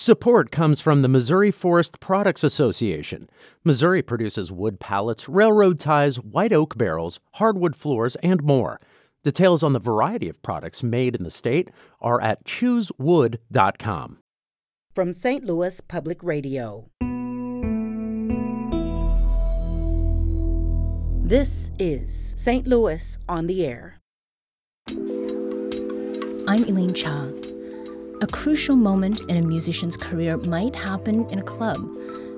Support comes from the Missouri Forest Products Association. Missouri produces wood pallets, railroad ties, white oak barrels, hardwood floors, and more. Details on the variety of products made in the state are at choosewood.com. From St. Louis Public Radio. This is St. Louis on the Air. I'm Elaine Cha. A crucial moment in a musician's career might happen in a club,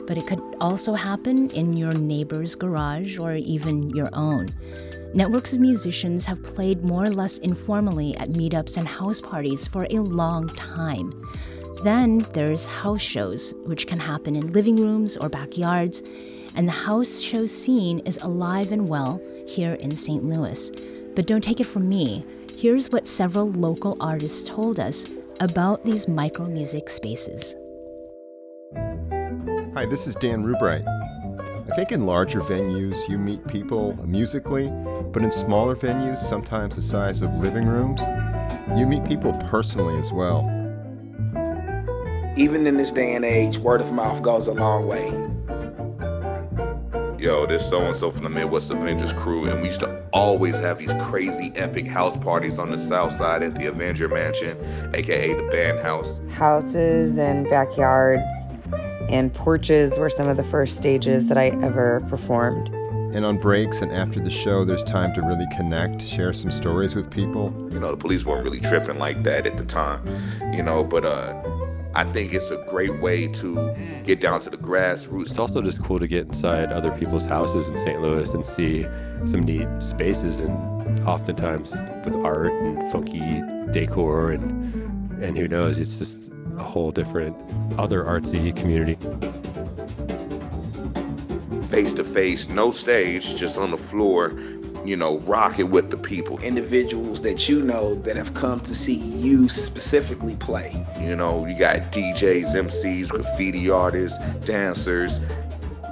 but it could also happen in your neighbor's garage or even your own. Networks of musicians have played more or less informally at meetups and house parties for a long time. Then there's house shows, which can happen in living rooms or backyards, and the house show scene is alive and well here in St. Louis. But don't take it from me. Here's what several local artists told us about these micro music spaces. Hi, this is Dan Rubright. I think in larger venues you meet people musically, but in smaller venues, sometimes the size of living rooms, you meet people personally as well. Even in this day and age, word of mouth goes a long way. Yo, this so and so from the Midwest Avengers crew, and we used to always have these crazy epic house parties on the south side at the Avenger Mansion, aka the band house. Houses and backyards and porches were some of the first stages that I ever performed. And on breaks and after the show, there's time to really connect, share some stories with people. You know, the police weren't really tripping like that at the time, you know, but uh, I think it's a great way to mm. get down to the grassroots. It's also just cool to get inside other people's houses in St. Louis and see some neat spaces and oftentimes with art and funky decor and and who knows, it's just a whole different other artsy community. Face to face, no stage, just on the floor, you know, rocking with the people. Individuals that you know that have come to see you specifically play. You know, you got DJs, MCs, graffiti artists, dancers,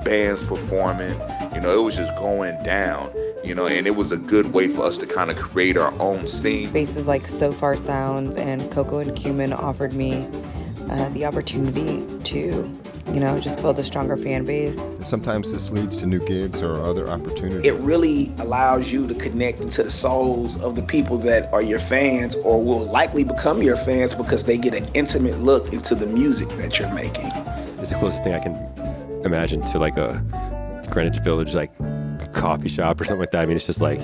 bands performing. You know, it was just going down. You know, and it was a good way for us to kind of create our own scene. Spaces like Sofar Sounds and Coco and Cumin offered me uh, the opportunity to you know, just build a stronger fan base. Sometimes this leads to new gigs or other opportunities. It really allows you to connect into the souls of the people that are your fans or will likely become your fans because they get an intimate look into the music that you're making. It's the closest thing I can imagine to like a Greenwich Village like coffee shop or something like that. I mean, it's just like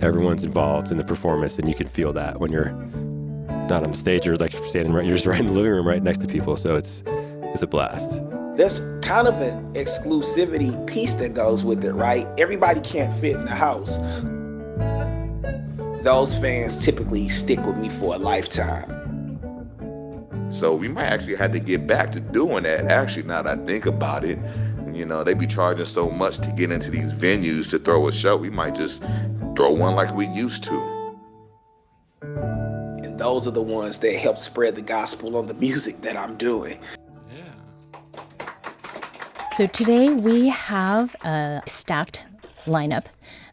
everyone's involved in the performance and you can feel that when you're not on the stage, you're like standing right, you're just right in the living room right next to people. So it's, it's a blast. There's kind of an exclusivity piece that goes with it, right? Everybody can't fit in the house. Those fans typically stick with me for a lifetime. So we might actually have to get back to doing that. Actually, now that I think about it, you know, they be charging so much to get into these venues to throw a show. We might just throw one like we used to. And those are the ones that help spread the gospel on the music that I'm doing. So today we have a stacked lineup.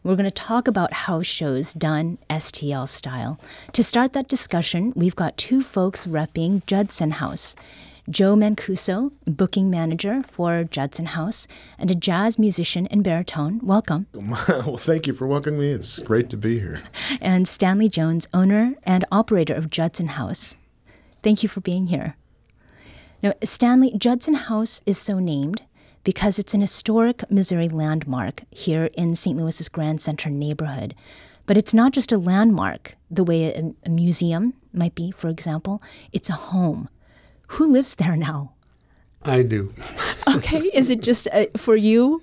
We're going to talk about house shows done STL style. To start that discussion, we've got two folks repping Judson House. Joe Mancuso, booking manager for Judson House, and a jazz musician and baritone. Welcome. Well, thank you for welcoming me. It's great to be here. And Stanley Jones, owner and operator of Judson House. Thank you for being here. Now, Stanley, Judson House is so named because it's an historic Missouri landmark here in St. Louis's Grand Center neighborhood. But it's not just a landmark the way a, a museum might be, for example, it's a home. Who lives there now? I do. okay, is it just uh, for you?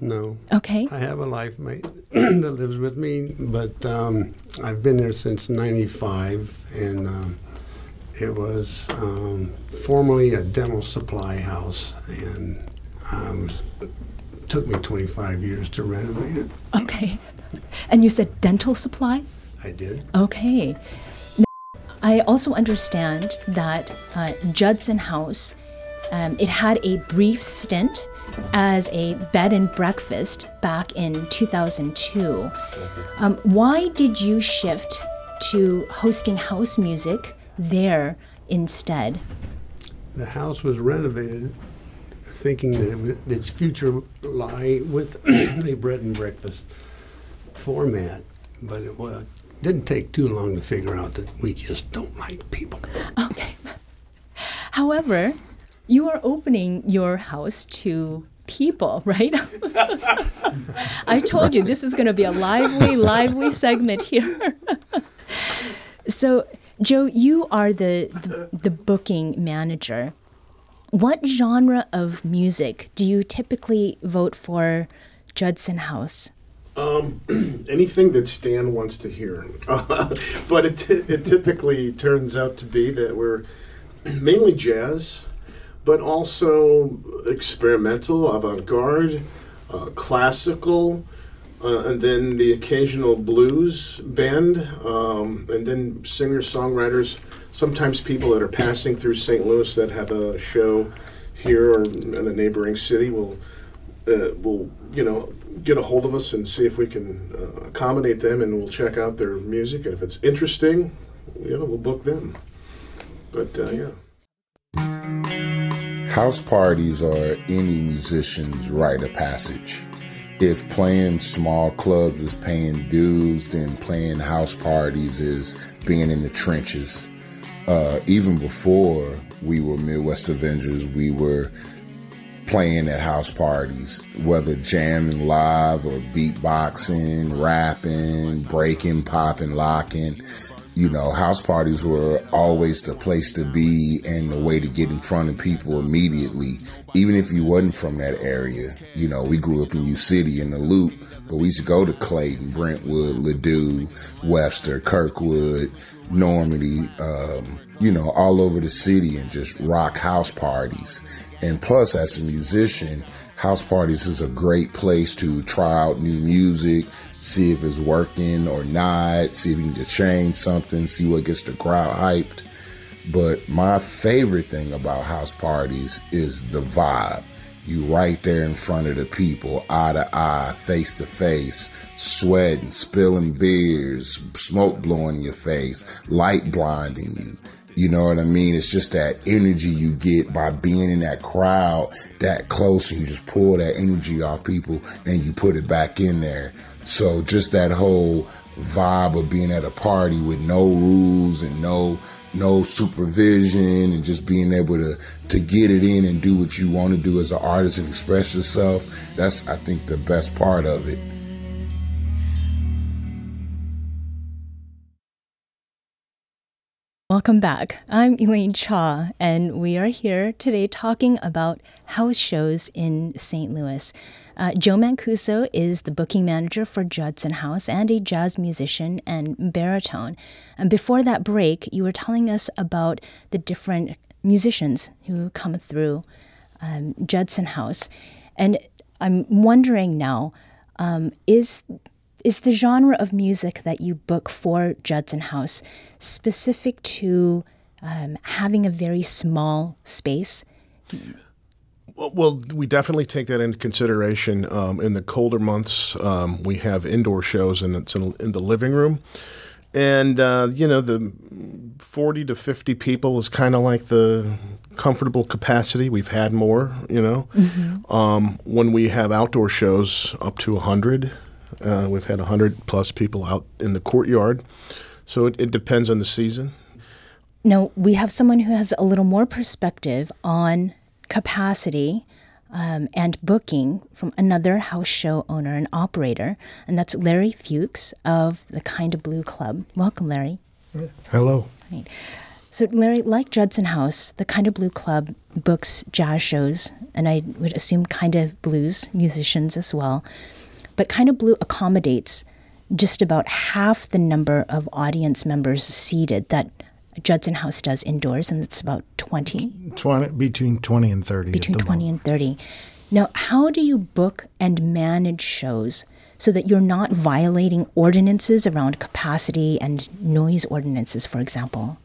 No. Okay. I have a life mate that lives with me, but um, I've been there since 95, and um, it was um, formerly a dental supply house, and um, it took me 25 years to renovate it. Okay. And you said dental supply? I did. Okay. Now, I also understand that uh, Judson House, um, it had a brief stint as a bed and breakfast back in 2002. Um, why did you shift to hosting house music there instead? the house was renovated thinking that it its future lie with a bread and breakfast format, but it was, didn't take too long to figure out that we just don't like people. Okay. However, you are opening your house to people, right? I told you this was going to be a lively, lively segment here. so, Joe, you are the, the, the booking manager. What genre of music do you typically vote for Judson House? Um, anything that Stan wants to hear. but it, t- it typically turns out to be that we're mainly jazz, but also experimental, avant garde, uh, classical, uh, and then the occasional blues band, um, and then singer songwriters. Sometimes people that are passing through St. Louis that have a show here or in a neighboring city will uh, will you know get a hold of us and see if we can uh, accommodate them, and we'll check out their music, and if it's interesting, you know, we'll book them. But uh, yeah. House parties are any musician's rite of passage. If playing small clubs is paying dues, then playing house parties is being in the trenches. Uh, even before we were Midwest Avengers, we were playing at house parties, whether jamming live or beatboxing, rapping, breaking, popping, locking. You know, house parties were always the place to be and the way to get in front of people immediately, even if you wasn't from that area. You know, we grew up in U City in the Loop, but we used to go to Clayton, Brentwood, Ladue, Webster, Kirkwood, Normandy, um, you know, all over the city and just rock house parties. And plus, as a musician, house parties is a great place to try out new music, see if it's working or not, see if you can change something, see what gets the crowd hyped. But my favorite thing about house parties is the vibe. You right there in front of the people, eye to eye, face to face, sweating, spilling beers, smoke blowing your face, light blinding you. You know what I mean? It's just that energy you get by being in that crowd that close and you just pull that energy off people and you put it back in there. So just that whole vibe of being at a party with no rules and no no supervision and just being able to to get it in and do what you want to do as an artist and express yourself that's i think the best part of it Welcome back. I'm Elaine Cha, and we are here today talking about house shows in St. Louis. Uh, Joe Mancuso is the booking manager for Judson House and a jazz musician and baritone. And before that break, you were telling us about the different musicians who come through um, Judson House. And I'm wondering now, um, is is the genre of music that you book for Judson House specific to um, having a very small space? Well, we definitely take that into consideration. Um, in the colder months, um, we have indoor shows, and it's in, in the living room. And, uh, you know, the 40 to 50 people is kind of like the comfortable capacity. We've had more, you know. Mm-hmm. Um, when we have outdoor shows, up to 100, uh, we've had 100 plus people out in the courtyard. So it, it depends on the season. Now, we have someone who has a little more perspective on capacity um, and booking from another house show owner and operator, and that's Larry Fuchs of the Kind of Blue Club. Welcome, Larry. Hello. Right. So, Larry, like Judson House, the Kind of Blue Club books jazz shows, and I would assume kind of blues musicians as well. But Kind of Blue accommodates just about half the number of audience members seated that Judson House does indoors, and it's about 20? 20 between 20 and 30. Between 20 moment. and 30. Now, how do you book and manage shows so that you're not violating ordinances around capacity and noise ordinances, for example?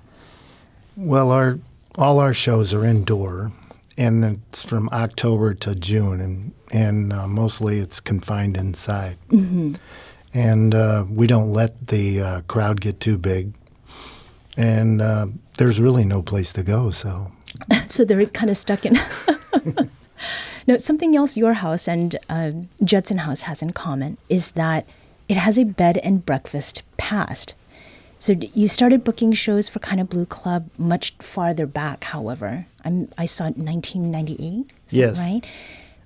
Well, our all our shows are indoor, and it's from October to June, and and uh, mostly it's confined inside. Mm-hmm. And uh, we don't let the uh, crowd get too big, and uh, there's really no place to go. So so they're kind of stuck in. now, something else your house and uh, Judson House has in common is that it has a bed and breakfast past. So you started booking shows for Kind of Blue Club much farther back. However, I'm, I saw 1998. Is Yes. that right?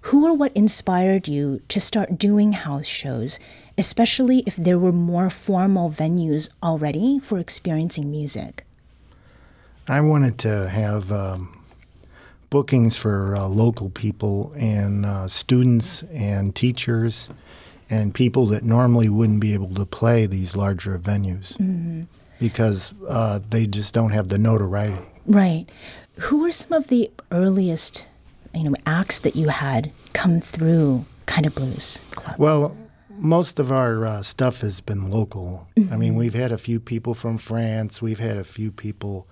Who or what inspired you to start doing house shows, especially if there were more formal venues already for experiencing music? I wanted to have um, bookings for uh, local people and uh, students and teachers and people that normally wouldn't be able to play these larger venues Mhm. because uh, they just don't have the notoriety. Right. Who were some of the earliest, you know, acts that you had come through Kind of Blues Club? Well, most of our uh, stuff has been local. I mean, Mhm. we've had a few people from France. We've had a few people.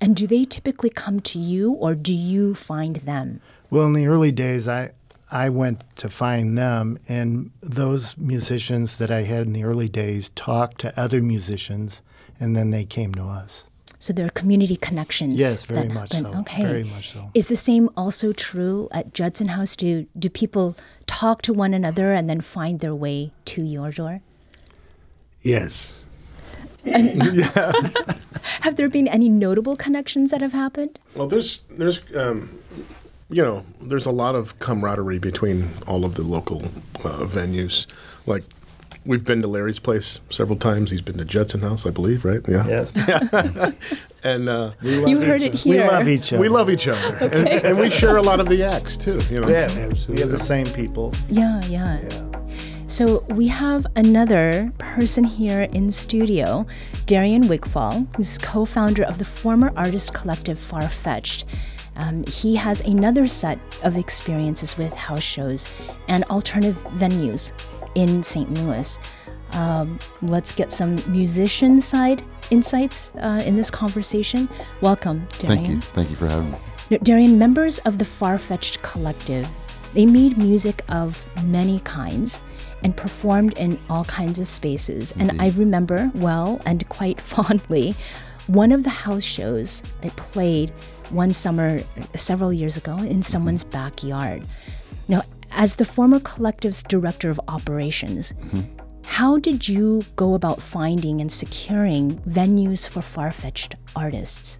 And do they typically come to you, or do you find them? Well, in the early days, I I went to find them, and those musicians that I had in the early days talked to other musicians, and then they came to us. So there are community connections. Yes, very that much happen. so. Okay. Very much so. Is the same also true at Judson House? Do do people talk to one another and then find their way to your door? Yes. And have there been any notable connections that have happened? Well, there's there's um, you know there's a lot of camaraderie between all of the local uh, venues. Like we've been to Larry's place several times. He's been to Judson House, I believe, right? Yeah. Yes. and uh, We love You heard each it other. We love each other. We other. love each other, and, Okay. and we share a lot of the acts too. You know. Yeah, we have the same people. Yeah, yeah. So we have another person here in studio, Darian Wigfall, who's co-founder of the former artist collective Farfetched. Um, he has another set of experiences with house shows and alternative venues in St. Louis. Um, let's get some musician side insights uh, in this conversation. Welcome, Darian. Thank you. Thank you for having me. Now, Darian, members of the Farfetched Collective, they made music of many kinds and performed in all kinds of spaces. And I remember well and quite fondly one of the house shows I played one summer several years ago in someone's backyard. Now, as the former collective's director of operations, how did you go about finding and securing venues for Farfetched artists?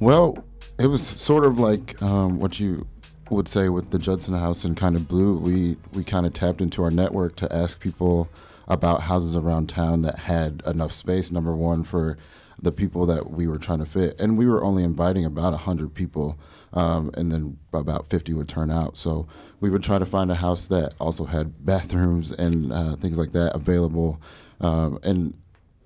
Well, it was sort of like um, what you would say with the Judson House and kind of Blue. We we kind of tapped into our network to ask people about houses around town that had enough space. Number one for the people that we were trying to fit, and we were only inviting about hundred people, um, and then about fifty would turn out. So we would try to find a house that also had bathrooms and uh, things like that available, um, and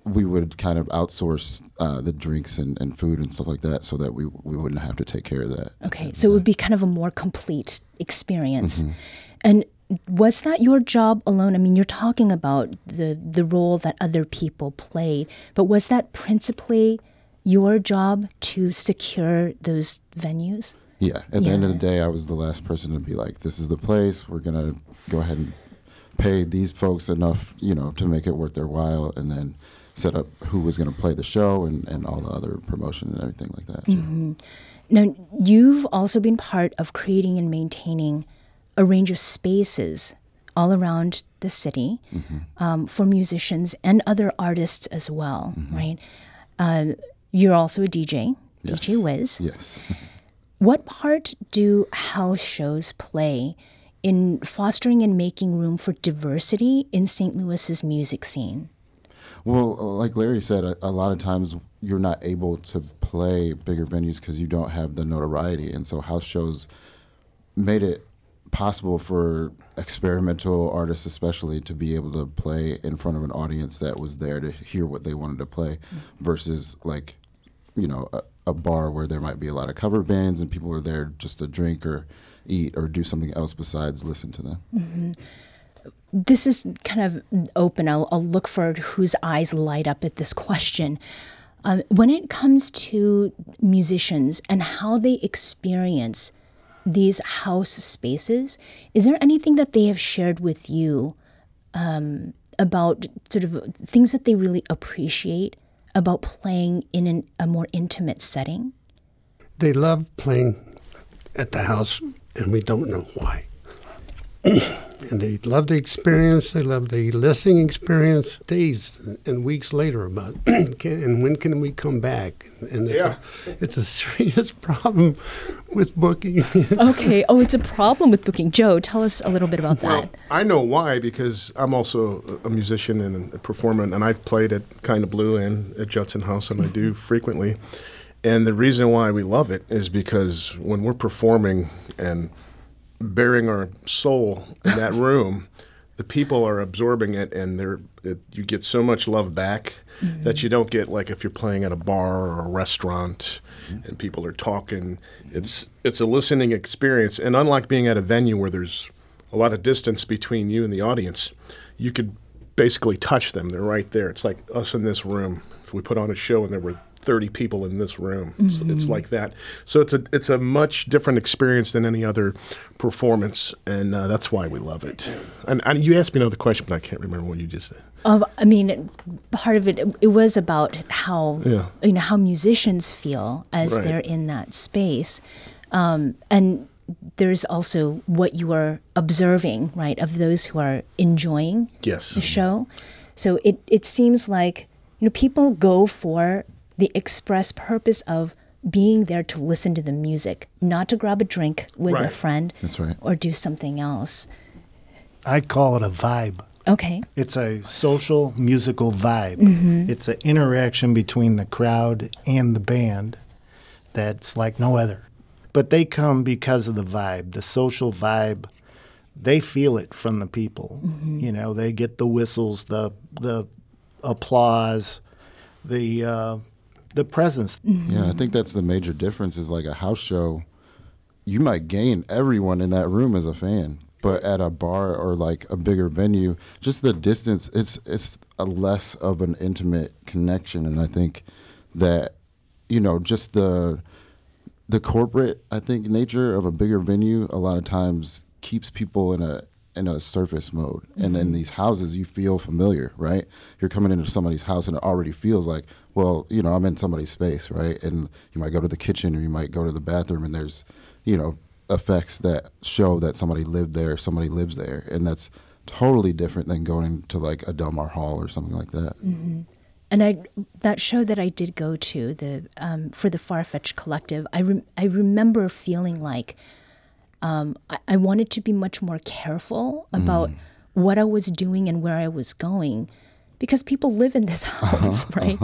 we would kind of outsource uh, the drinks and, and food and stuff like that so that we, we wouldn't have to take care of that. Okay, so it would be kind of a more complete experience. Mhm. And was that your job alone? I mean, you're talking about the the role that other people played, but was that principally your job to secure those venues? Yeah, at the end of the day, I was the last person to be like, this is the place. We're going to go ahead and pay these folks enough, you know, to make it worth their while and then set up who was going to play the show and, and all the other promotion and everything like that. hmm Now, you've also been part of creating and maintaining a range of spaces all around the city um, for musicians and other artists as well, right? Um, you're also a DJ, DJ Wiz. Yes. What part do house shows play in fostering and making room for diversity in St. Louis's music scene? Well, uh, like Larry said, a, a lot of times you're not able to play bigger venues because you don't have the notoriety, and so house shows made it possible for experimental artists, especially, to be able to play in front of an audience that was there to hear what they wanted to play, versus like, you know, a, a bar where there might be a lot of cover bands and people are there just to drink or eat or do something else besides listen to them. hmm This is kind of open. I'll, I'll look for whose eyes light up at this question. Um, when it comes to musicians and how they experience these house spaces, is there anything that they have shared with you um, about sort of things that they really appreciate about playing in an, a more intimate setting? they love playing at the house, and we don't know why. And they love the experience. They love the listening experience. Days and weeks later, about can, and when can we come back? And it's, Yeah. a, it's a serious problem with booking. okay. Oh, it's a problem with booking. Joe, tell us a little bit about that. Well, I know why because I'm also a musician and a performer, and I've played at Kind of Blue and at Judson House, and I do mm-hmm. frequently. And the reason why we love it is because when we're performing and bearing our soul in that room, the people are absorbing it, and they're it, you get so much love back that you don't get like if you're playing at a bar or a restaurant mm-hmm. and people are talking. It's it's a listening experience, and unlike being at a venue where there's a lot of distance between you and the audience, you could basically touch them. They're right there. It's like us in this room. If we put on a show and there were 30 people in this room, it's, it's Mhm. like that. So it's a it's a much different experience than any other performance, and uh, that's why we love it. And, and you asked me another question, but I can't remember what you just said. Um, I mean, part of it it was about how Yeah. you know how musicians feel as Right. they're in that space, um, and there's also what you are observing, right, of those who are enjoying Yes. the show. So it it seems like you know people go for the express purpose of being there to listen to the music, not to grab a drink with a friend That's right. or do something else. I call it a vibe. Okay. It's a social musical vibe. Mhm. It's an interaction between the crowd and the band that's like no other. But they come because of the vibe, the social vibe. They feel it from the people. You know, they get the whistles, the the applause, the uh, the presence. Yeah, I think that's the major difference is like a house show, you might gain everyone in that room as a fan. But at a bar or like a bigger venue, just the distance, it's it's a less of an intimate connection. And I think that, you know, just the the corporate, I think, nature of a bigger venue a lot of times keeps people in a in a surface mode. And in Mhm. these houses, you feel familiar, right? You're coming into somebody's house and it already feels like, well, you know, I'm in somebody's space, right? And you might go to the kitchen or you might go to the bathroom and there's, you know, effects that show that somebody lived there, somebody lives there. And that's totally different than going to like a Delmar Hall or something like that. hmm And I that show that I did go to the um, for the Farfetch Collective, I rem- I remember feeling like um, I-, I wanted to be much more careful about Mm. what I was doing and where I was going, because people live in this house, right?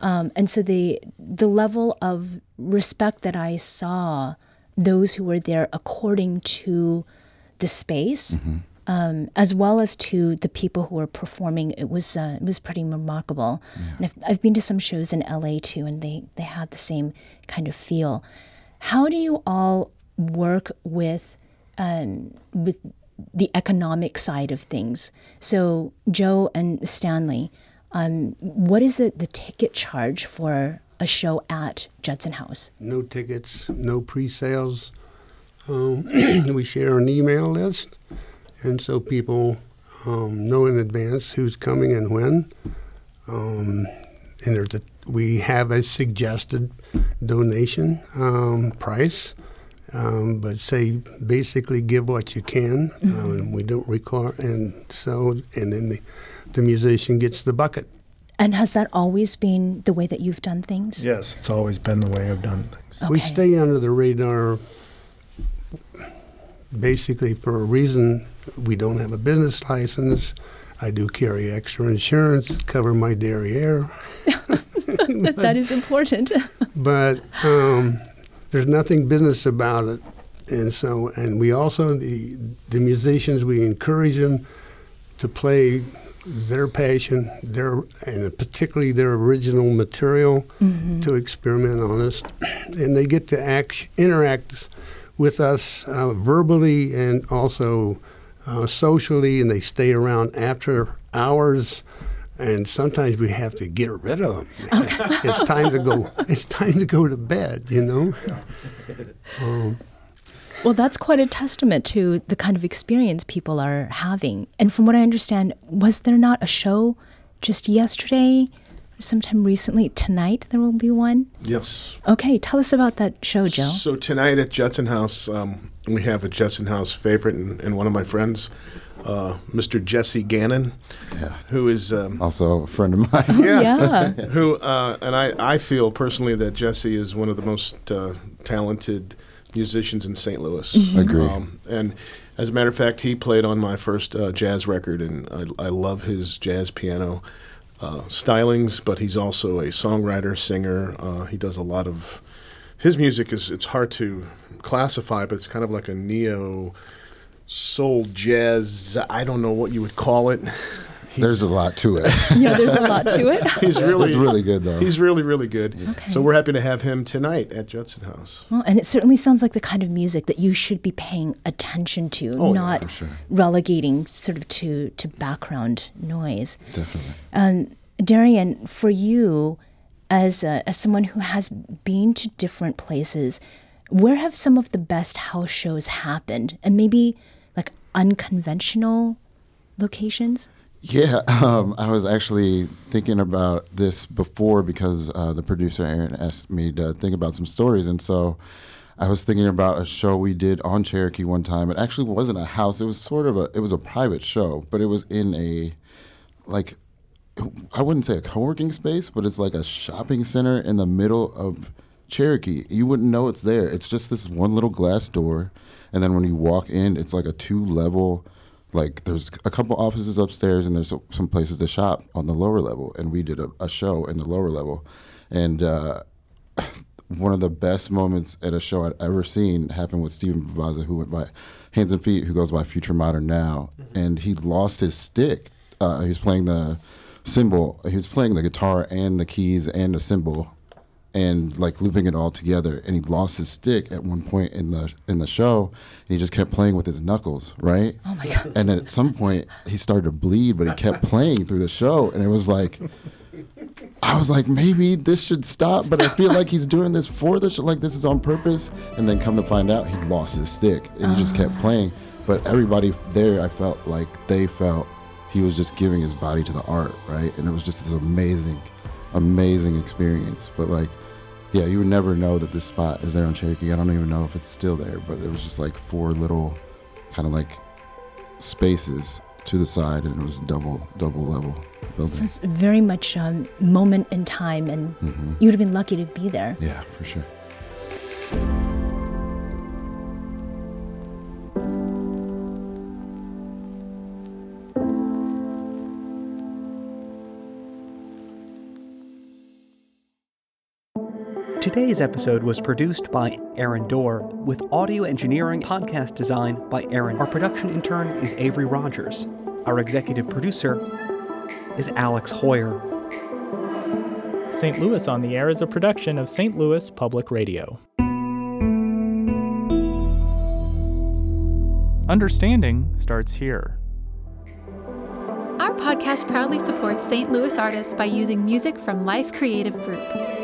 Um, and so the the level of respect that I saw those who were there according to the space, um, as well as to the people who were performing, it was uh, it was pretty remarkable. And I've, I've been to some shows in LA too, and they they had the same kind of feel. How do you all work with um, with the economic side of things? So Joe and Stanley, um, what is the, the ticket charge for a show at Judson House? no tickets, no pre-sales. Um, we share an email list, and so people um, know in advance who's coming and when. Um, and there's a, we have a suggested donation um, price, um, but say basically give what you can. Um, we don't require, and so and then the, the musician gets the bucket. And has that always been the way that you've done things? Yes, it's always been the way I've done things. We stay under the radar basically for a reason. We don't have a business license. I do carry extra insurance, cover my derriere. that is important. but um, there's nothing business about it. And so, and we also, the, the musicians, we encourage them to play their passion, their, and particularly their original material Mhm. to experiment on us. And they get to act, interact with us uh, verbally and also uh, socially, and they stay around after hours. And sometimes we have to get rid of them. it's time to go. It's time to go to bed. You know. Um, Well, that's quite a testament to the kind of experience people are having. And from what I understand, was there not a show just yesterday or sometime recently. Tonight there will be one. Yes. Okay, tell us about that show, Joe. So tonight at Judson House, um, we have a Judson House favorite and, and one of my friends, uh, Mr. Jesse Gannon, who is um, also a friend of mine. yeah, who uh, and I, I feel personally that Jesse is one of the most uh, talented musicians in St. Louis. Mhm. Agree. Um, and as a matter of fact, he played on my first uh, jazz record, and I, I love his jazz piano uh, stylings. But he's also a songwriter, singer. Uh, he does a lot of his music is it's hard to classify, but it's kind of like a neo soul jazz. I don't know what you would call it. There's a lot to it. Yeah, there's a lot to it. He's really It's really good, though. He's really really good. Okay. So we're happy to have him tonight at Judson House. Well, and it certainly sounds like the kind of music that you should be paying attention to, Oh, not for sure. relegating sort of to, to background noise. Definitely. Um, Darian, for you, as, a, as someone who has been to different places, where have some of the best house shows happened? And maybe like unconventional locations? Yeah, um, I was actually thinking about this before because uh, the producer Aaron asked me to think about some stories, and so I was thinking about a show we did on Cherokee one time. It actually wasn't a house; it was sort of a it was a private show, but it was in a like I wouldn't say a co-working space, but it's like a shopping center in the middle of Cherokee. You wouldn't know it's there. It's just this one little glass door, and then when you walk in, it's like a two-level. Like there's a couple offices upstairs, and there's some places to shop on the lower level. And we did a, a show in the lower level, and uh, one of the best moments at a show I'd ever seen happened with Steven Bavaza, who went by Hands and Feet, who goes by Future Modern now, and he lost his stick. Uh, he was playing the cymbal. He was playing the guitar and the keys and the cymbal, and like looping it all together. And he lost his stick at one point in the in the show, and he just kept playing with his knuckles, right? Oh my god! And then at some point he started to bleed, but he kept playing through the show, and it was like. I was like, maybe this should stop, but I feel like he's doing this for the show, like this is on purpose. And then come to find out, he lost his stick and he just ah. kept playing. But everybody there, I felt like they felt he was just giving his body to the art, right? And it was just this amazing, amazing experience. But like, yeah, you would never know that this spot is there on Cherokee. I don't even know if it's still there, but it was just like four little, kind of like spaces to the side, and it was double, double level building. So it's very much um, moment in time, and Mhm. you would have been lucky to be there. Yeah, for sure. Today's episode was produced by Aaron Dorr, with audio engineering podcast design by Aaron. Our production intern is Avery Rogers. Our executive producer is Alex Heuer. St. Louis on the Air is a production of St. Louis Public Radio. Understanding starts here. Our podcast proudly supports St. Louis artists by using music from Life Creative Group.